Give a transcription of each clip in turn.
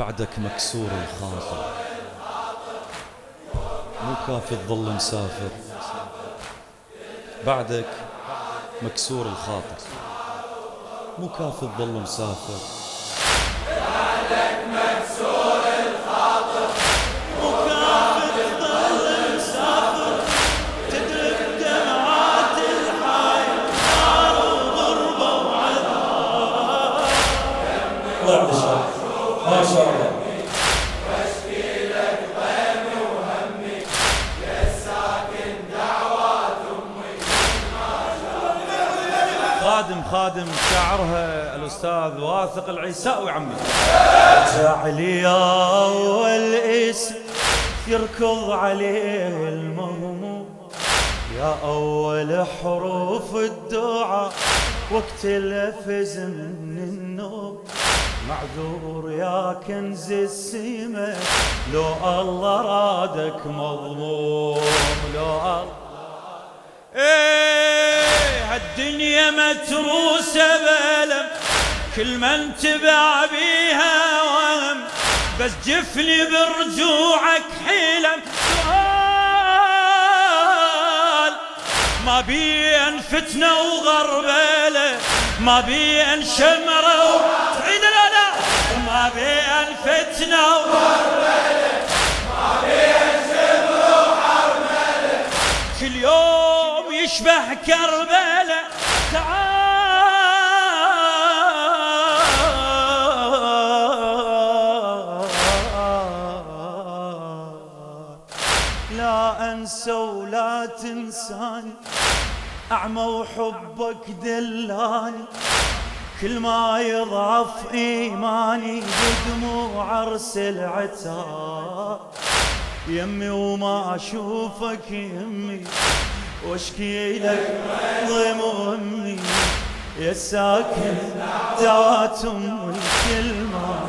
بعدك مكسور الخاطر. مو كافي تظل مسافر. بعدك مكسور الخاطر. مو كافي تظل مسافر. خادم خادم شاعرها الأستاذ واثق العيساوي عمي جعلي أول اسم يركض عليه المهموم. يا أول حروف الدعاء وقت الأفز من النوم. معذور يا كنز السمة لو الله رادك مظلوم لو الله إيه هالدنيا متروسة بألم كل من تبع بيها وهم بس جفني برجوعك حلم سؤال ما بين فتنة وغربلة ما بين شمرة و... ما بين فتنة وغربلة ما بين شمرة وحربلة كل يوم يشبه كربلة تعال لا انسى ولا تنساني أعمى وحبك دلاني كل ما يضعف إيماني بدموع أرسل عتاب يمي وما أشوفك يمي واشكي لك ضيم أمي. يا ساكن دعوات أمي كل ما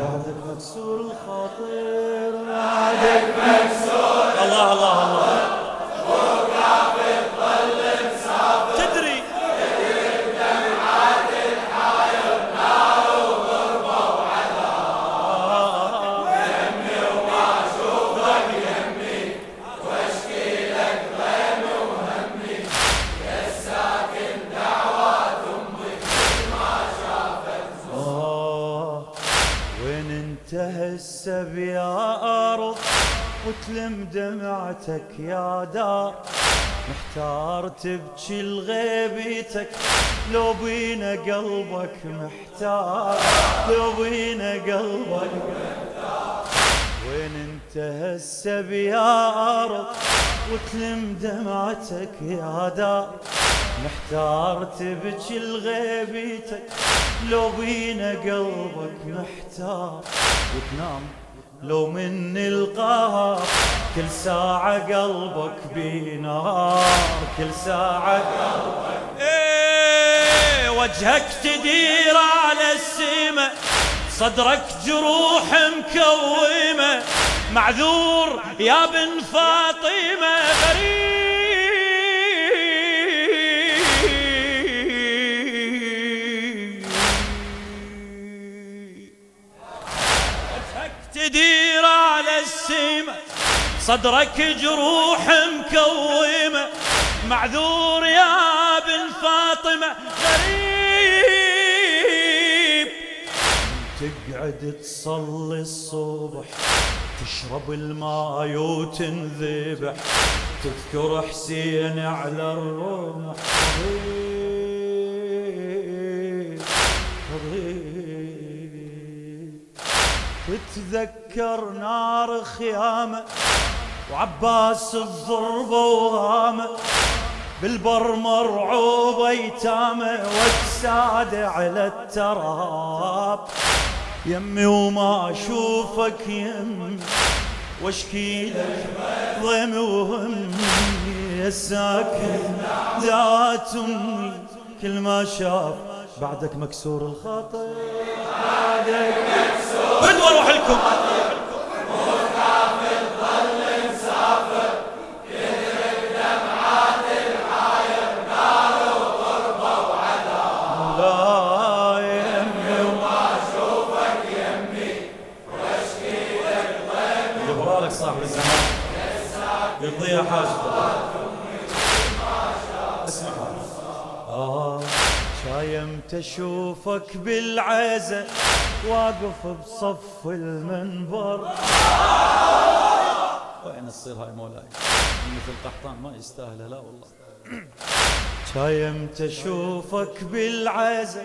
بعدك مكسور الخاطر. بعدك مكسور الله الله الله. وين انتهى السب يا أرض وتلم دمعتك يا دار. محتار تبكي لغيبتك لو بينا قلبك محتار. لو بينا قلبك محتار. وين انتهى السب يا أرض؟ وتلم دمعتك يا دار محتار تبكي لغيبتك لو بينا قلبك محتار. وتنام لو من القهر كل ساعة قلبك بينار كل ساعة قلبك إيه وجهك تدير على السماء. صدرك جروح مكومة معذور يا بن فاطمة غريب تدير على السماء صدرك جروح مكومة. معذور يا بن فاطمة غريب تقعد تصلي الصبح تشرب الماي وتنذبح تذكر حسين على الرمح. تتذكر نار خيامه وعباس الضربة وغامة بالبر مرعوب ايتامه واجساد على التراب. يمي وما أشوفك يمي واشكي لك ضيمي وهمي. يا ساكن ذات أمي كل ما شاف بعدك مكسور الخاطر. بعدك مكسور بدوا أروح لكم يقضيها حاجته. آه بالعزة واقف بصف المنبر. وين تصير هاي مولاي؟ مثل قحطان ما يستاهل لا والله. شايمت اشوفك بالعزة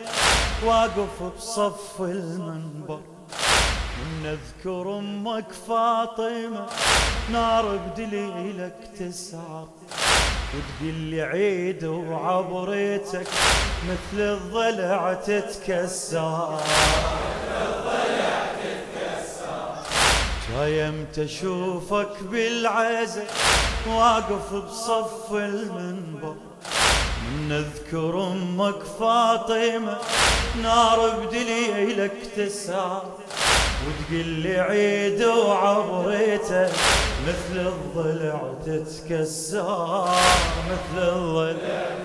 واقف بصف المنبر. من اذكر أمك فاطمة نار بدليلك تسعر. وتقول لي عيد وعبريتك مثل الضلع تتكسر. شايمت أشوفك بالعزة واقف بصف المنبر. من اذكر أمك فاطمة نار بدليلك تسعر. وتقول لي عيد وعبريته مثل الضلع تتكسر مثل الضلع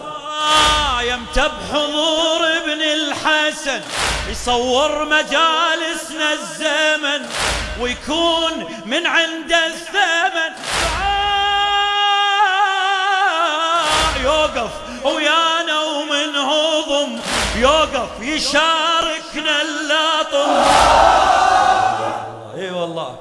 آه يمتى بحضور ابن الحسن يصور مجالسنا الزمن ويكون من عند الثمن. آه يوقف ويانا ومن هضم يوقف يشاركنا اللطم إي والله.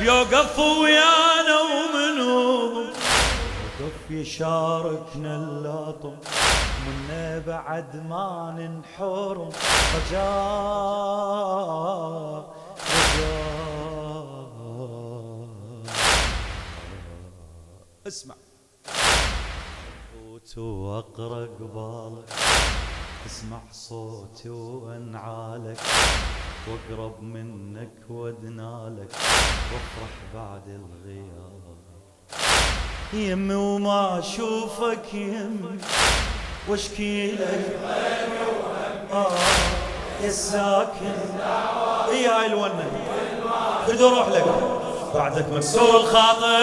يوقف ويانا ومنهم وقف يشاركنا اللطم منا بعد ما ننحرم. رجاء اسمع. صوت واقرأ قبالك اسمع صوتي وانعالك واقرب منك وادنالك وافرح بعد الغياب. يمي وما أشوفك يمي واشكي لك آه يا الساكن اي هاي الونه خذ روح لك. بعدك مكسور الخاطر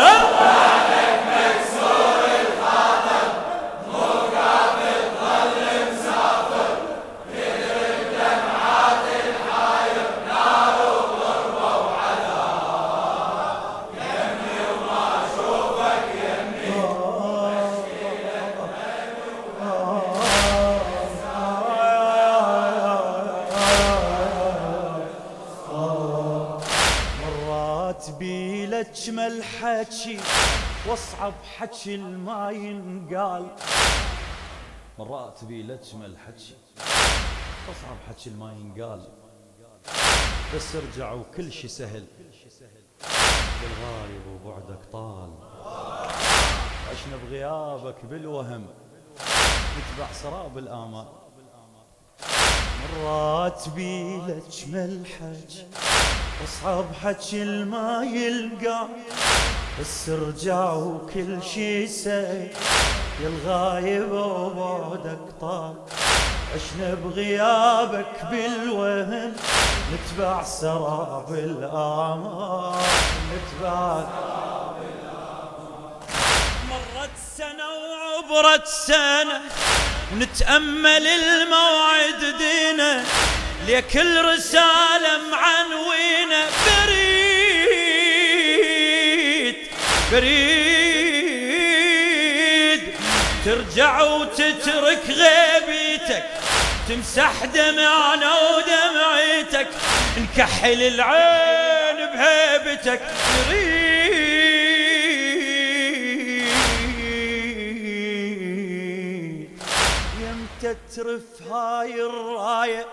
بيلك اجمل حكي واصعب حكي ما ينقال مرأت بي لجمل حكي اصعب حكي ما ينقال بس ارجع وكل شي سهل بالغايب وبعدك طال. عشنا بغيابك بالوهم نتبع سراب الآمال. مرأت بيلك اجمل حكي واصعب حكي ما يلقى بس ارجع وكل شي سهل يا الغايب وبعدك طال عشنا بغيابك بالوهم نتبع سراب الآمال. نتبع مرت سنة وعبرت سنة. ونتأمل الموعد دينا لكل رسالة معنوينة بريد. ترجع وتترك غيبتك تمسح دمعنا ودمعتك نكحل العين بهيبتك. نريد يمتى ترف هاي الراية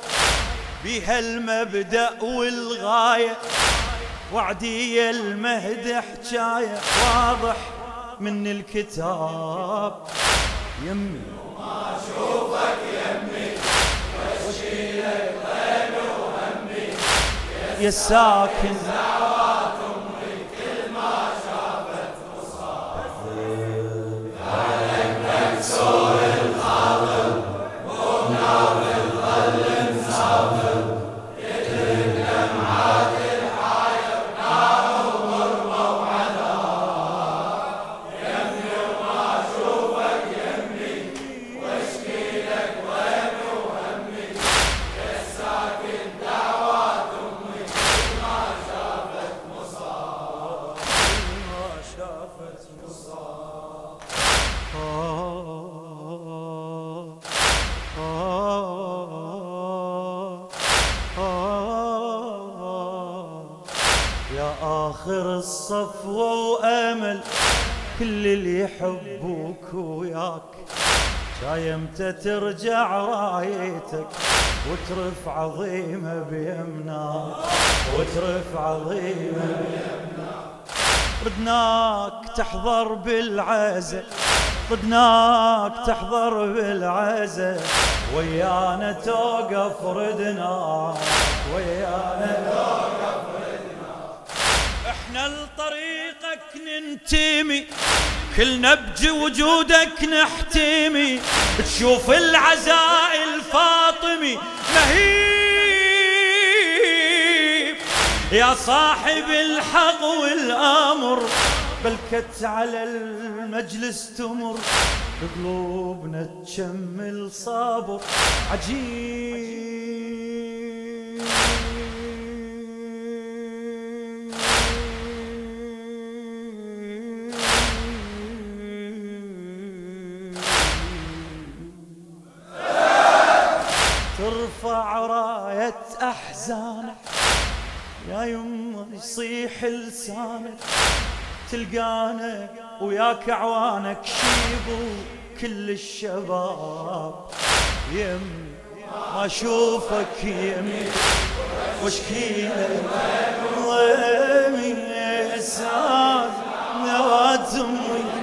بها المبدأ والغاية. وعدي المهد حجاية واضح من الكتاب. يمي. يا ساكن. يا الصفوة وأمل كل اللي يحبوك وياك. جاي إمتى ترجع رايتك وترف عظيمة بيمناك وترف عظيمة بيمناك ردناك تحضر بالعزة ردناك تحضر بالعزة. ويانا توقف ردناك ويانا ننتمي كلنا بوجودك نحتمي تشوف العزاء الفاطمي مهيب. يا صاحب الحق والآمر بلكت على المجلس تمر بقلوبنا تشمل صابر. عجيب. ترفع راية أحزانك. يا يما يصيح لسانك. تلقانا وياك عوانك شيبو كل الشباب. يمي ما أشوفك يمي وشكيلة ضيمي ساد نوات أمي.